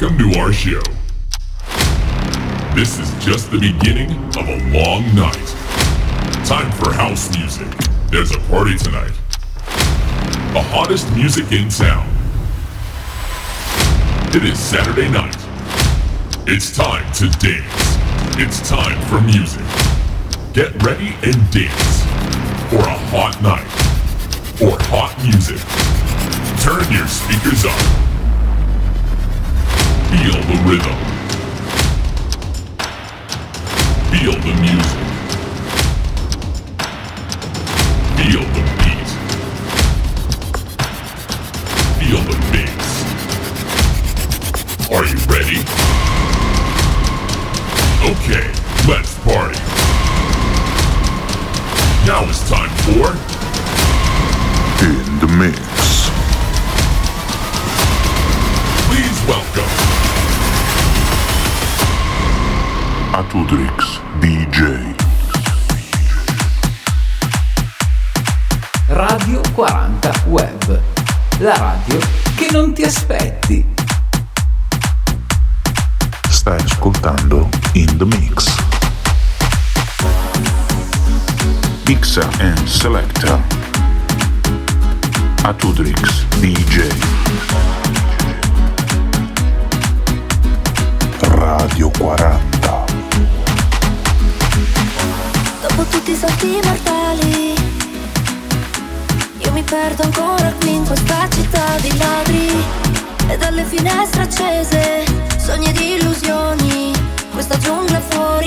Welcome to our show. This is just the beginning of a long night. Time for house music. There's a party tonight. The hottest music in town. It is Saturday night. It's time to dance. It's time for music. Get ready and dance for a hot night or hot music. Turn your speakers up. Feel the rhythm. Feel the music. Feel the beat. Feel the bass. Are you ready? Okay, let's party. Now it's time for In the Mix. Atudrix DJ. Radio 40 Web. La radio che non ti aspetti. Stai ascoltando In the Mix. Mixer and Selector. Atudrix DJ. Radio 40. Dopo tutti i salti mortali Io mi perdo ancora qui in questa città di ladri E dalle finestre accese Sogni di illusioni Questa giungla fuori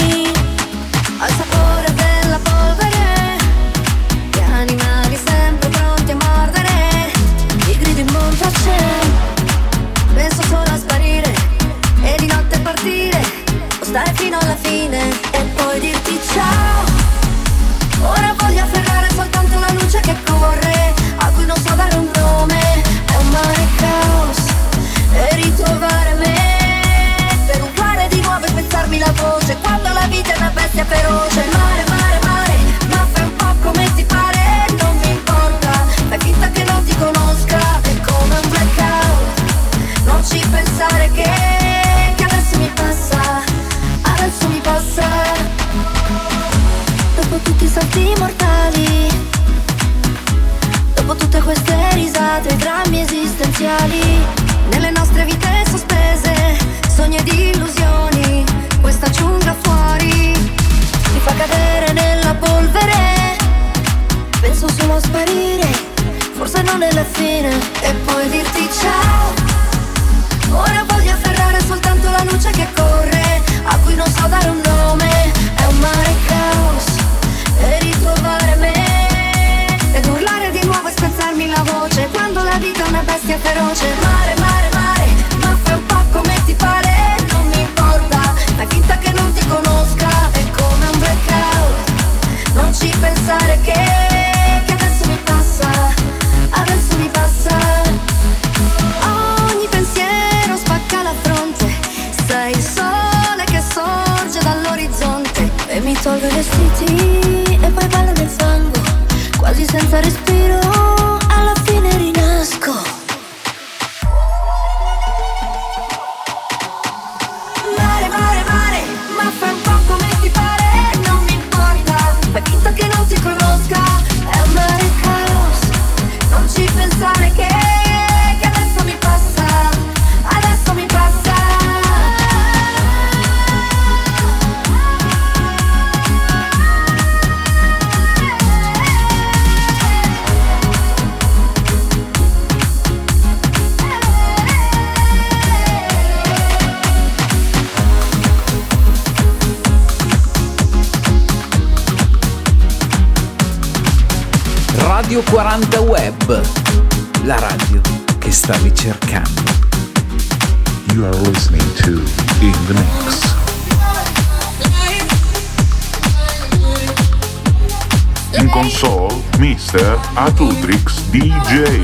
Mr. Atutrix DJ.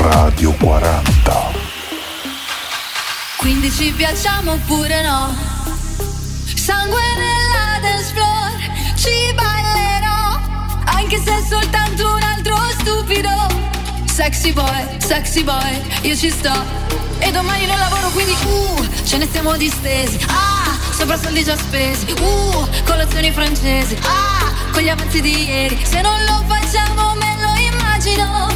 Radio 40. Quindi ci piacciamo oppure no? Sangue nella dance floor, ci ballerò, anche se è soltanto un altro stupido. Sexy boy, sexy boy, io ci sto. E domani non lavoro quindi uh, ce ne stiamo distesi. Ah, sopra soldi già spesi. Uh, colazioni francesi. Ah, con gli avanzi di ieri. Se non lo facciamo me lo immagino.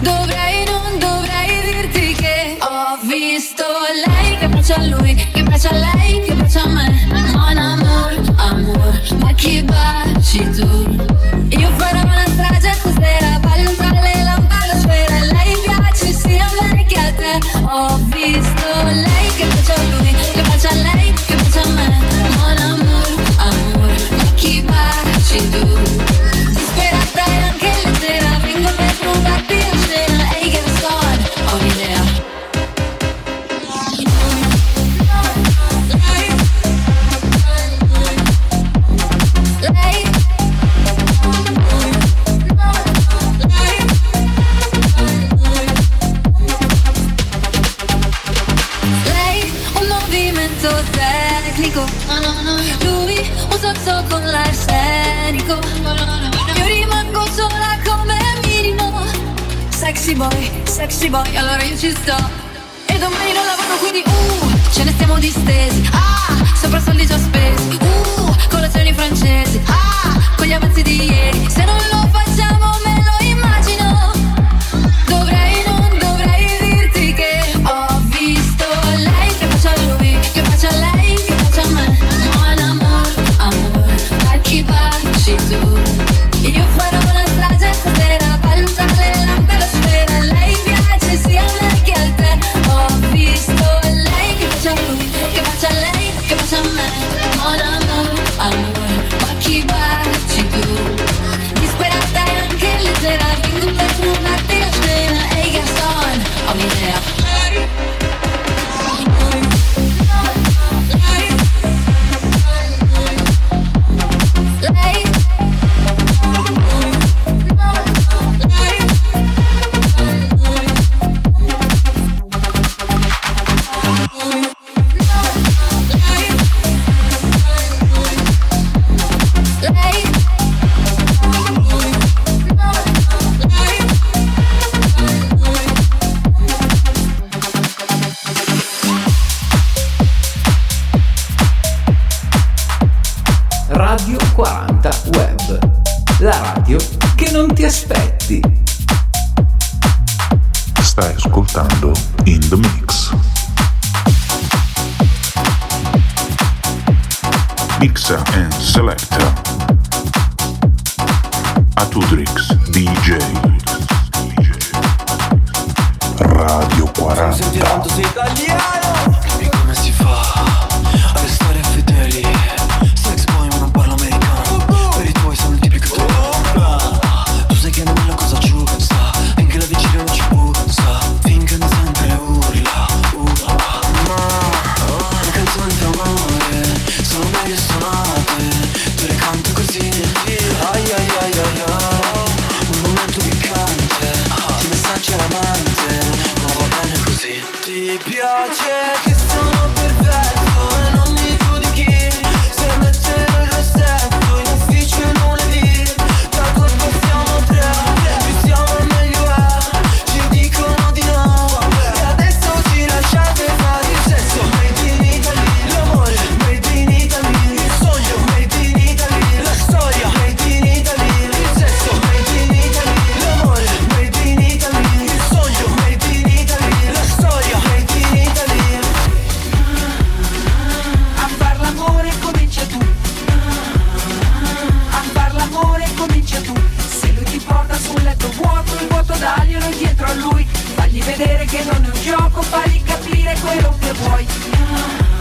Dovrei, non dovrei dirti che Ho visto lei che bacia a lui Che bacia a lei, che bacia a me. Non amor, amor Ma chi baci tu? Io farò una strage stasera Ballo tra le lampade, Spera lei piace sia a me che a te. Ho visto gioco, fagli capire quello che vuoi. No.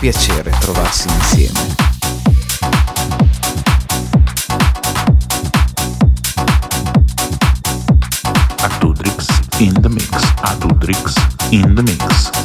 Piacere trovarsi insieme. Atudrix in the mix. Atudrix in the mix.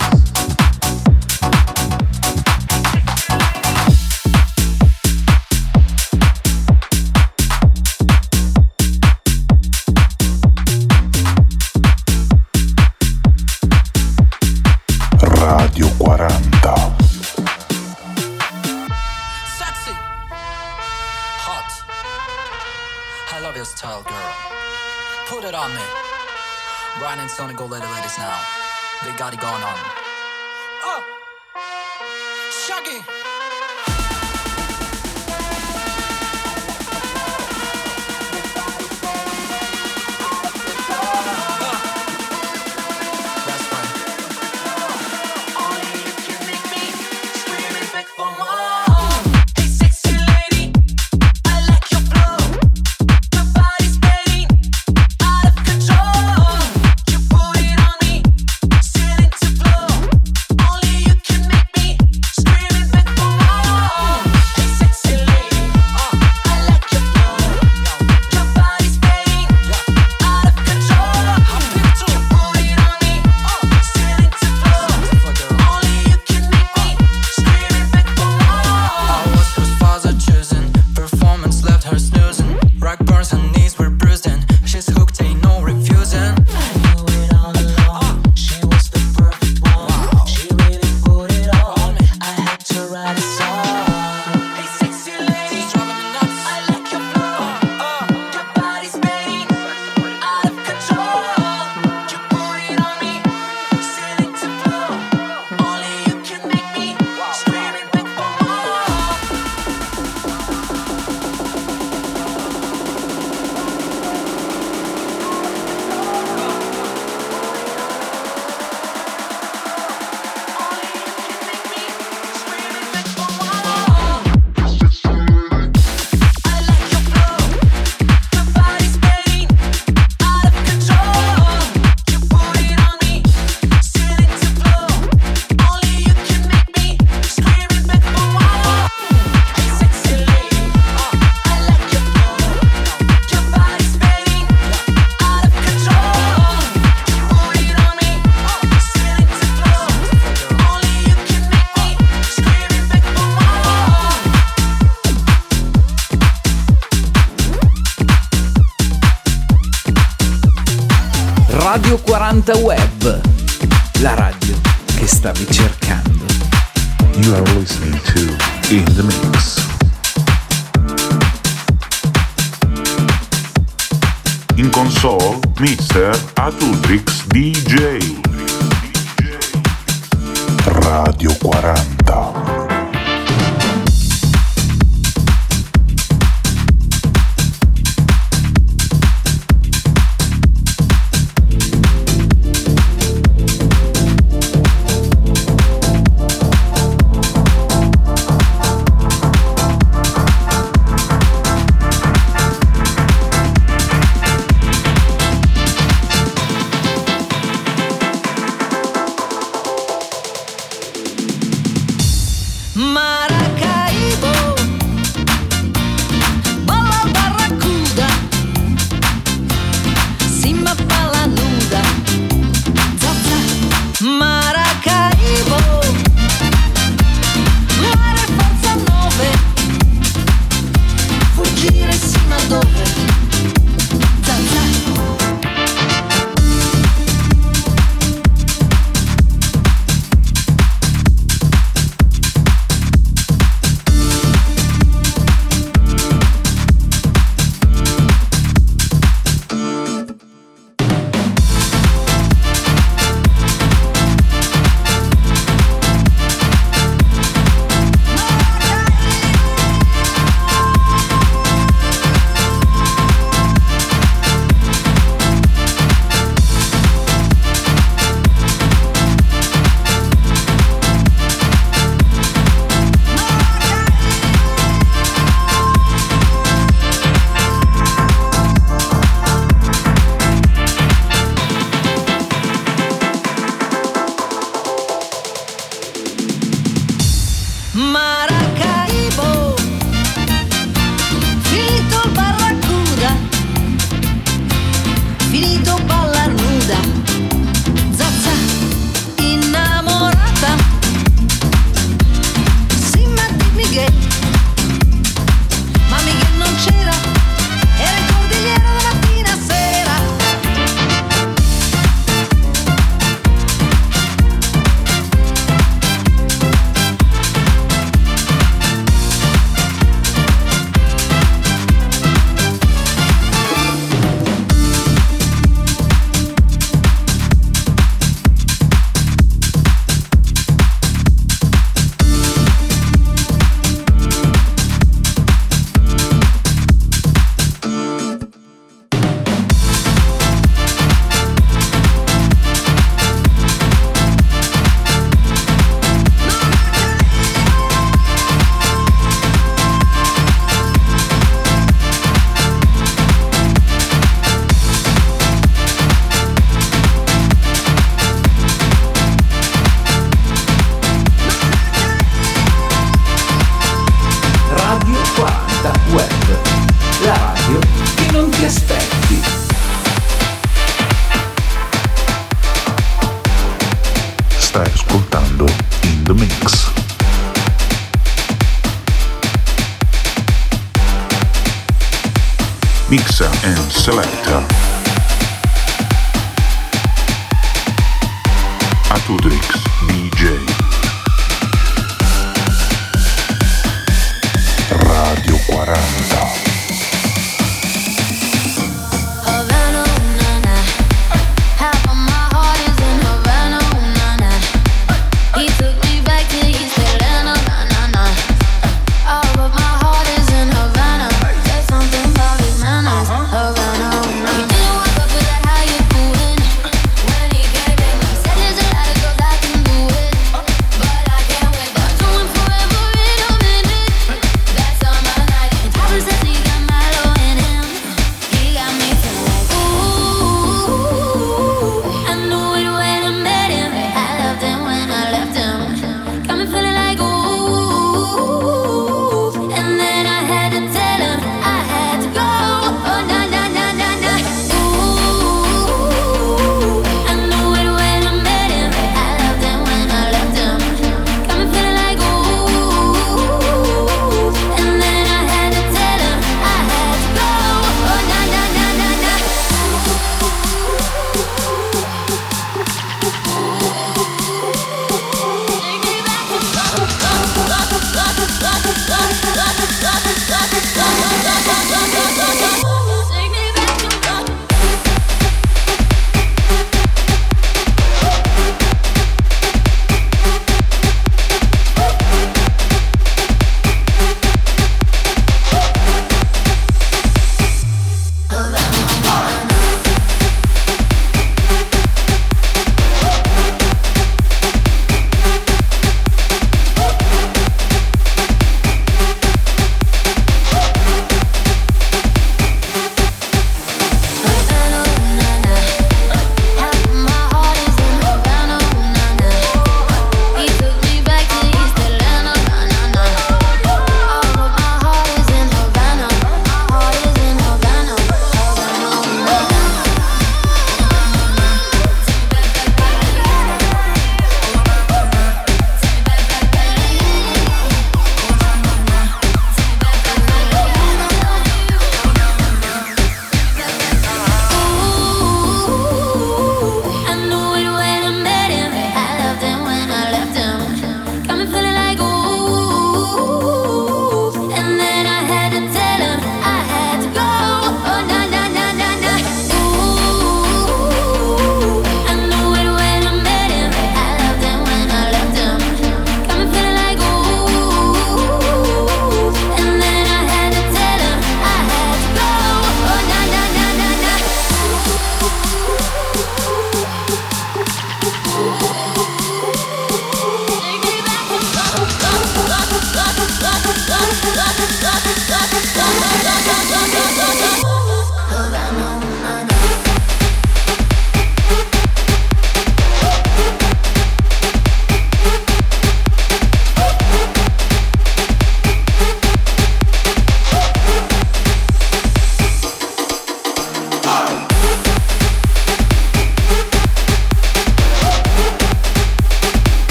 the way.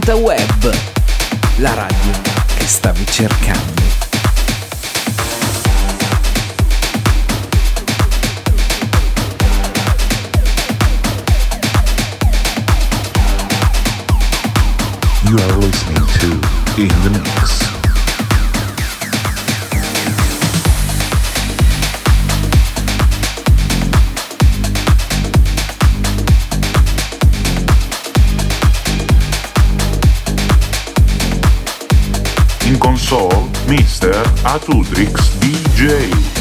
The Web. Console, Mr. Atudrix DJ.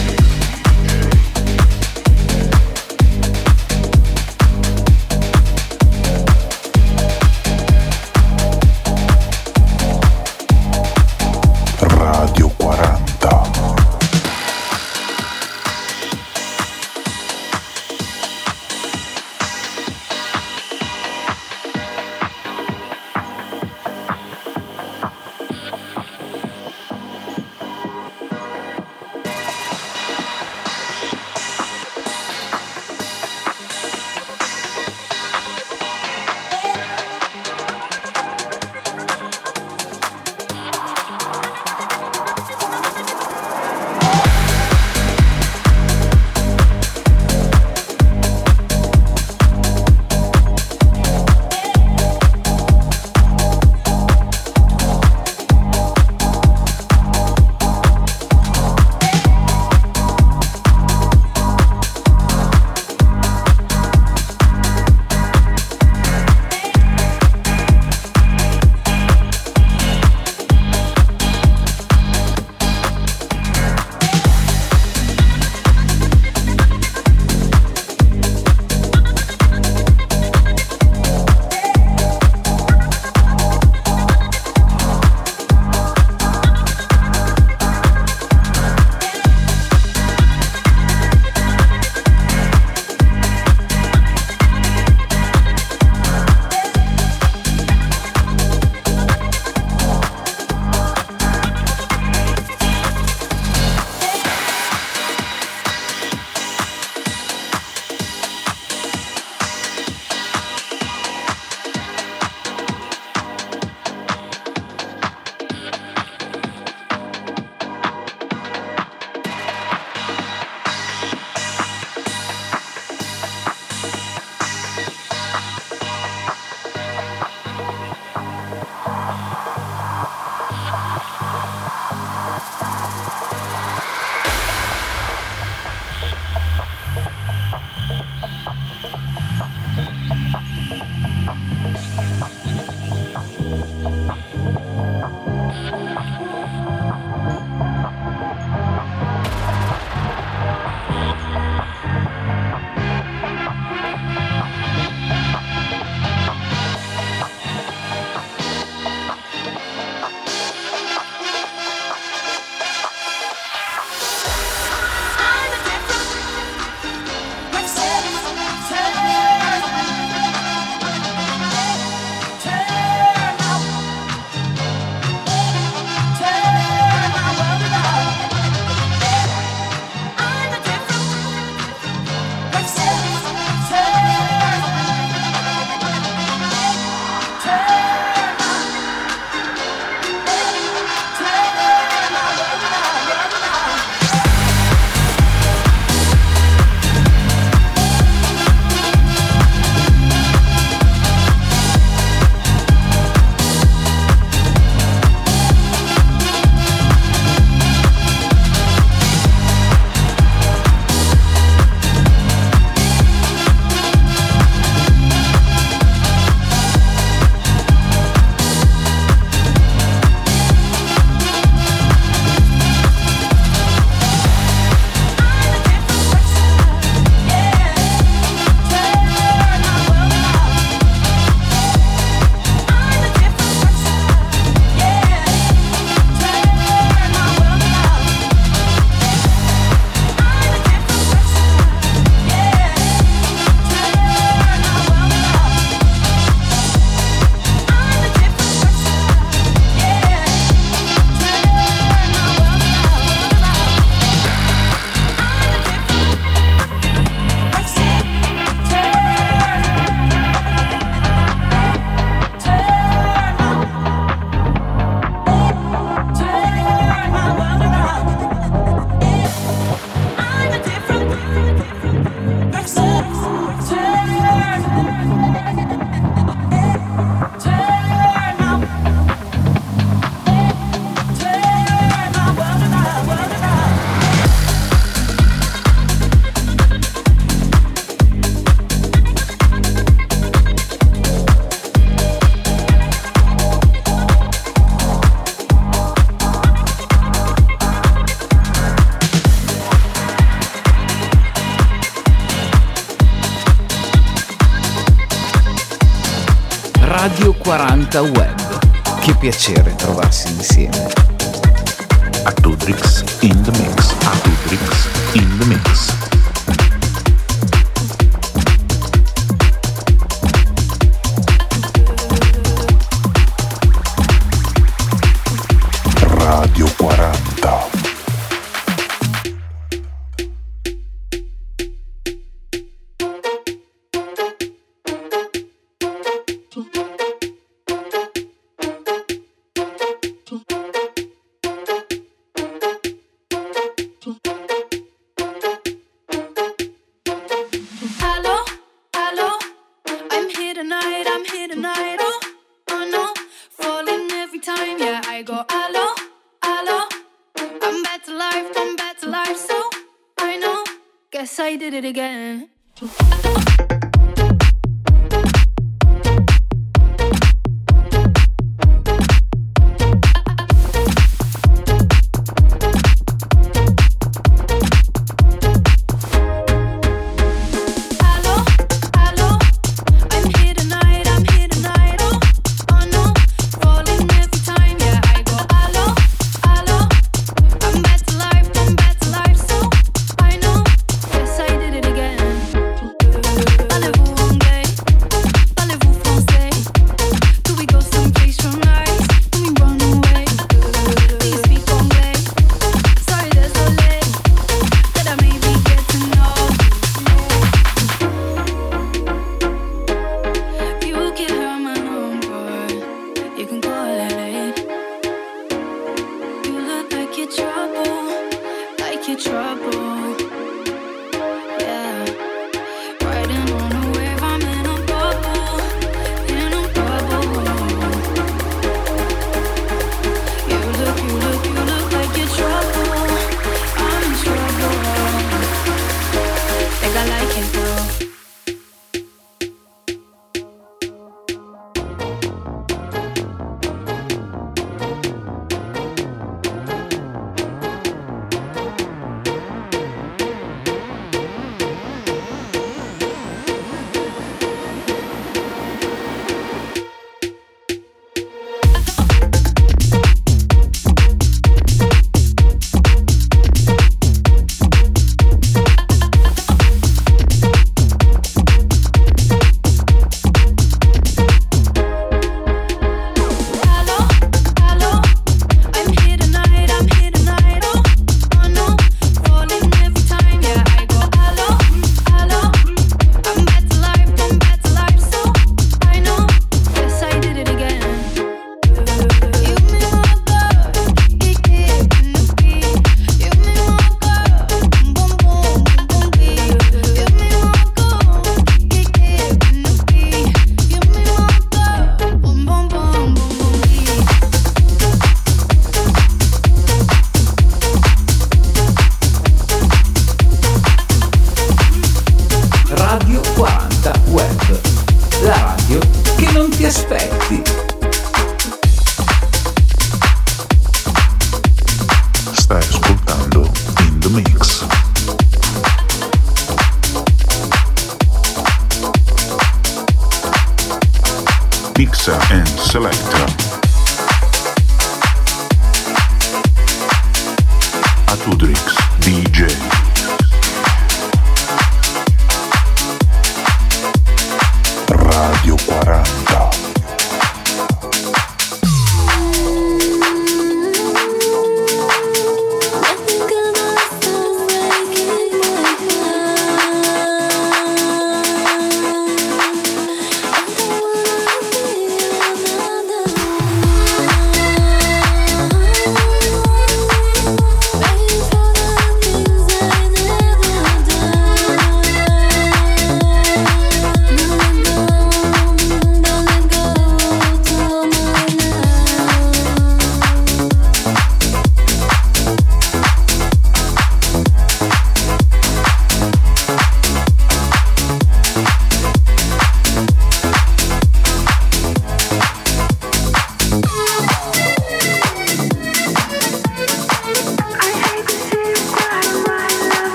Musica Web. Che piacere trovarsi insieme. A Tudrix in the Mix.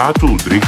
a tudo.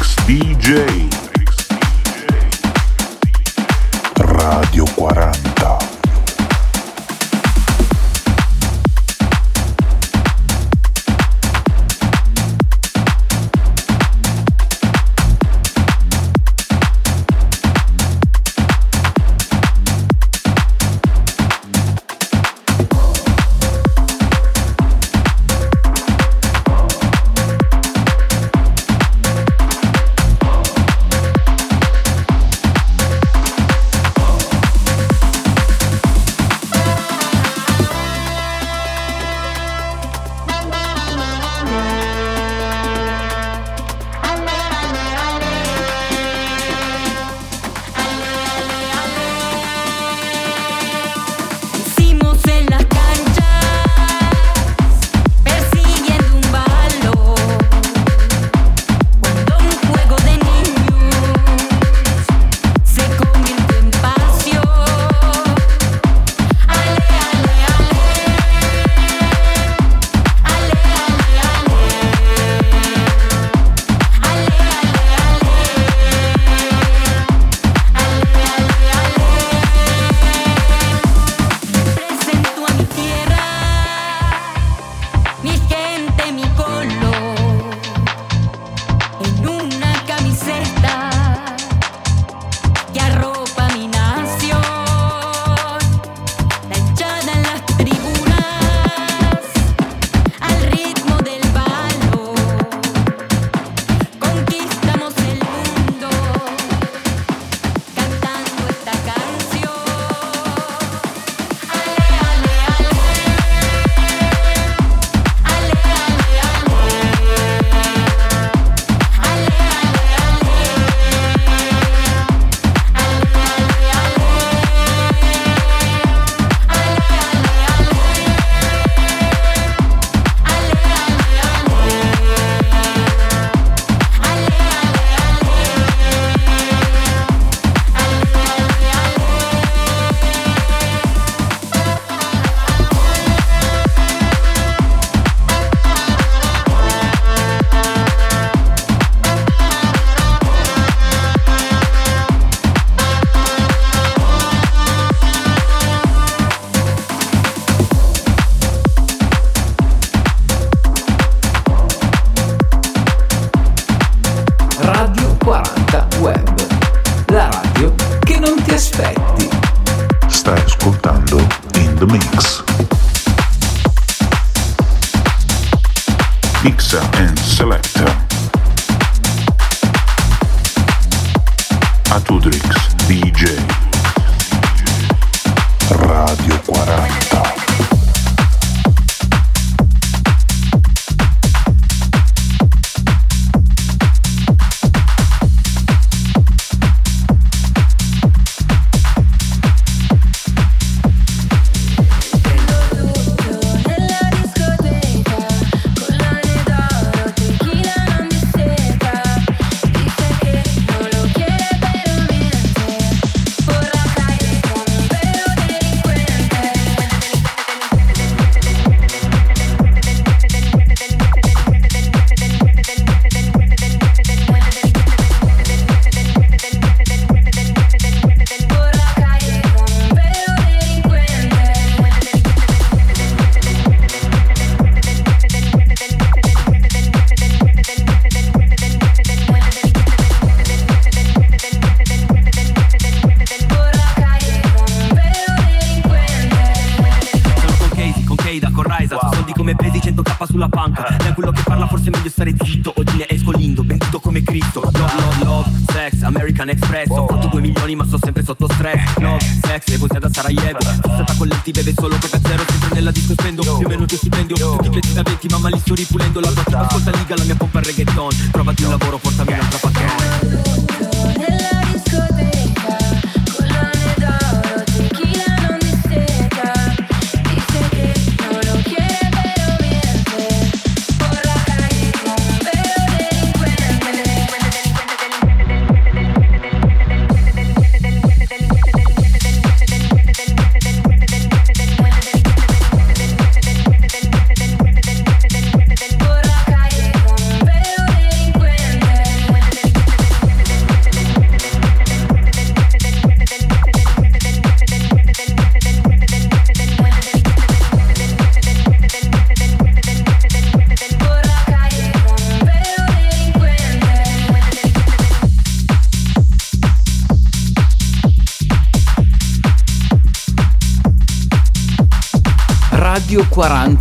sempre Love, love, love, sex, American Express. Ho fatto due milioni ma sto sempre sotto stress. Love, sex, le posa da Sarajevo Stata con lenti beve solo per zero Sempre nella disco spendo, più o meno ti stipendio Tutti crediti da 20 mamma li sto ripulendo. La tua tipa ascolta liga, la mia pompa reggaeton. Trovati un lavoro, portami un'altra pacchetto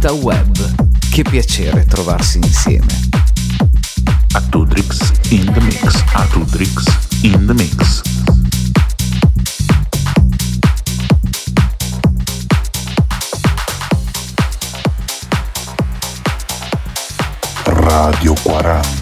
40 Web. Che piacere trovarsi insieme. Atudrix in the mix. Atudrix in the mix. Radio 40.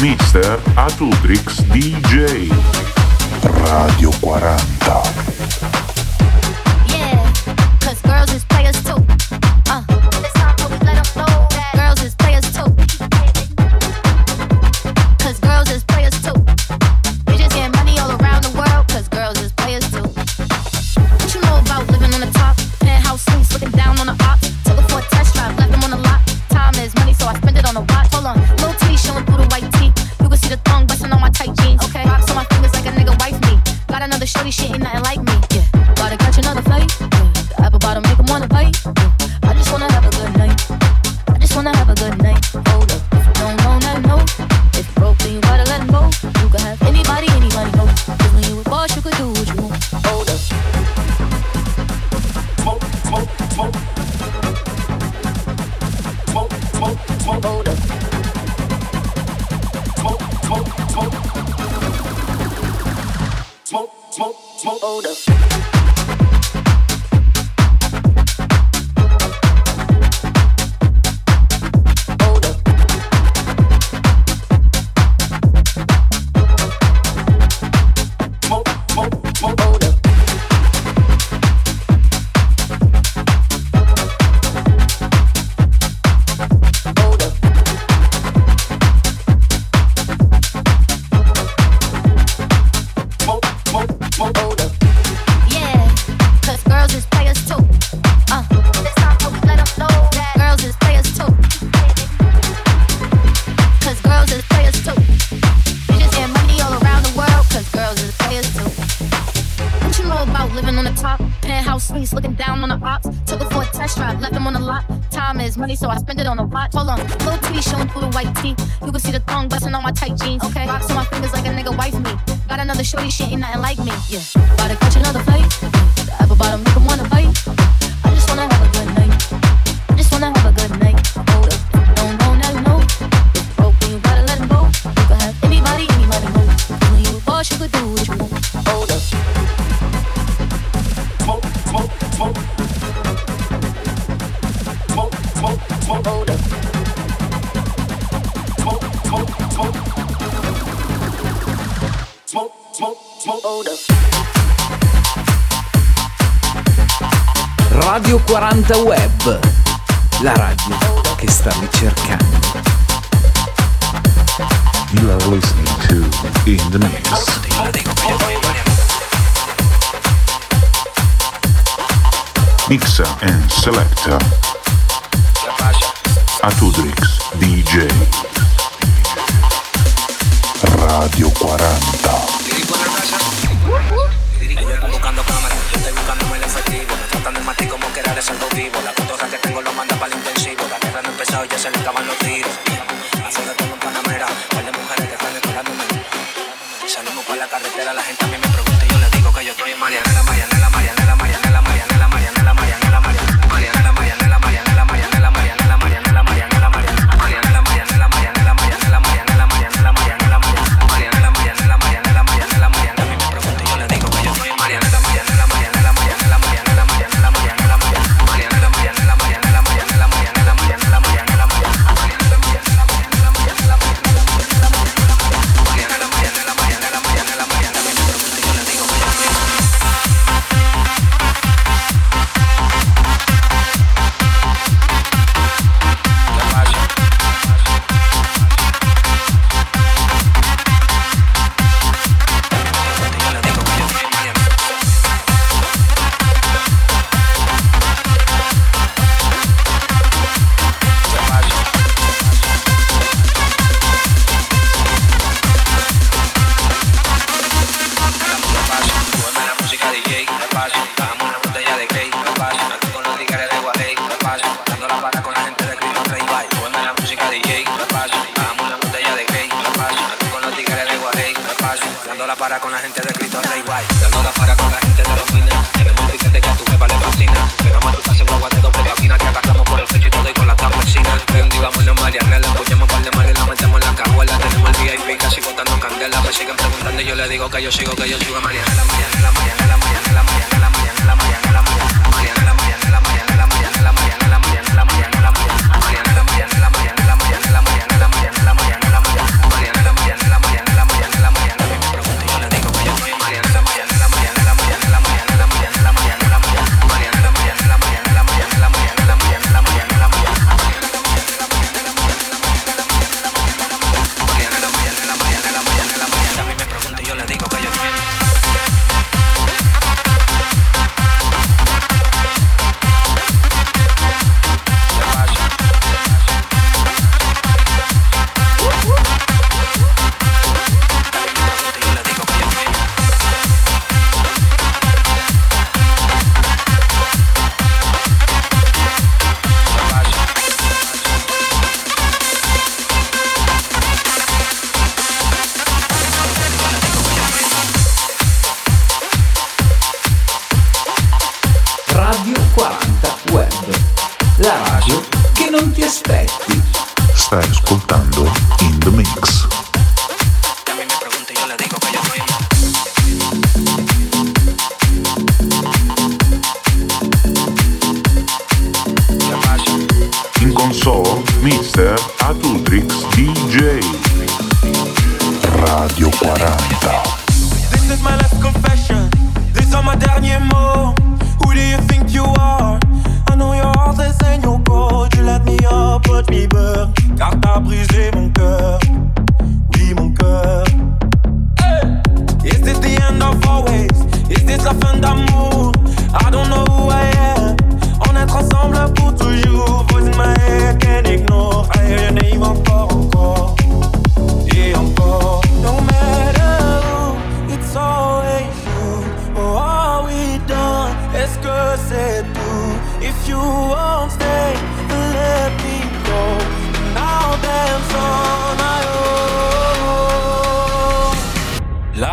Mr. Atul Dixit. DJ. la carretera la gente a mí me pregunta y yo le digo que yo estoy en Marianela, Marianela, Marianela.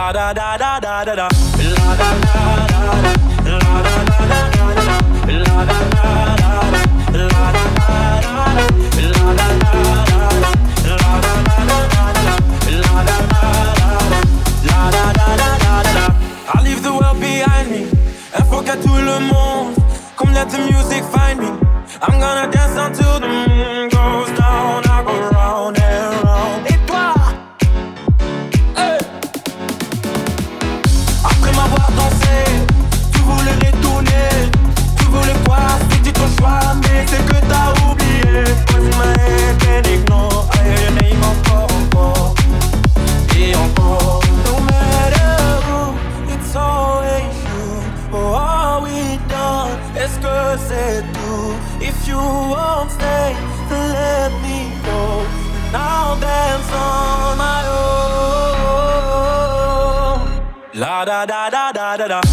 la da da da da da da la da da da da la da da da da da da la da da da da la da da da da la da da da da da da da I leave the world behind me and forget tout le monde. Come let the music find me. I'm gonna dance until the moon goes da da da da da.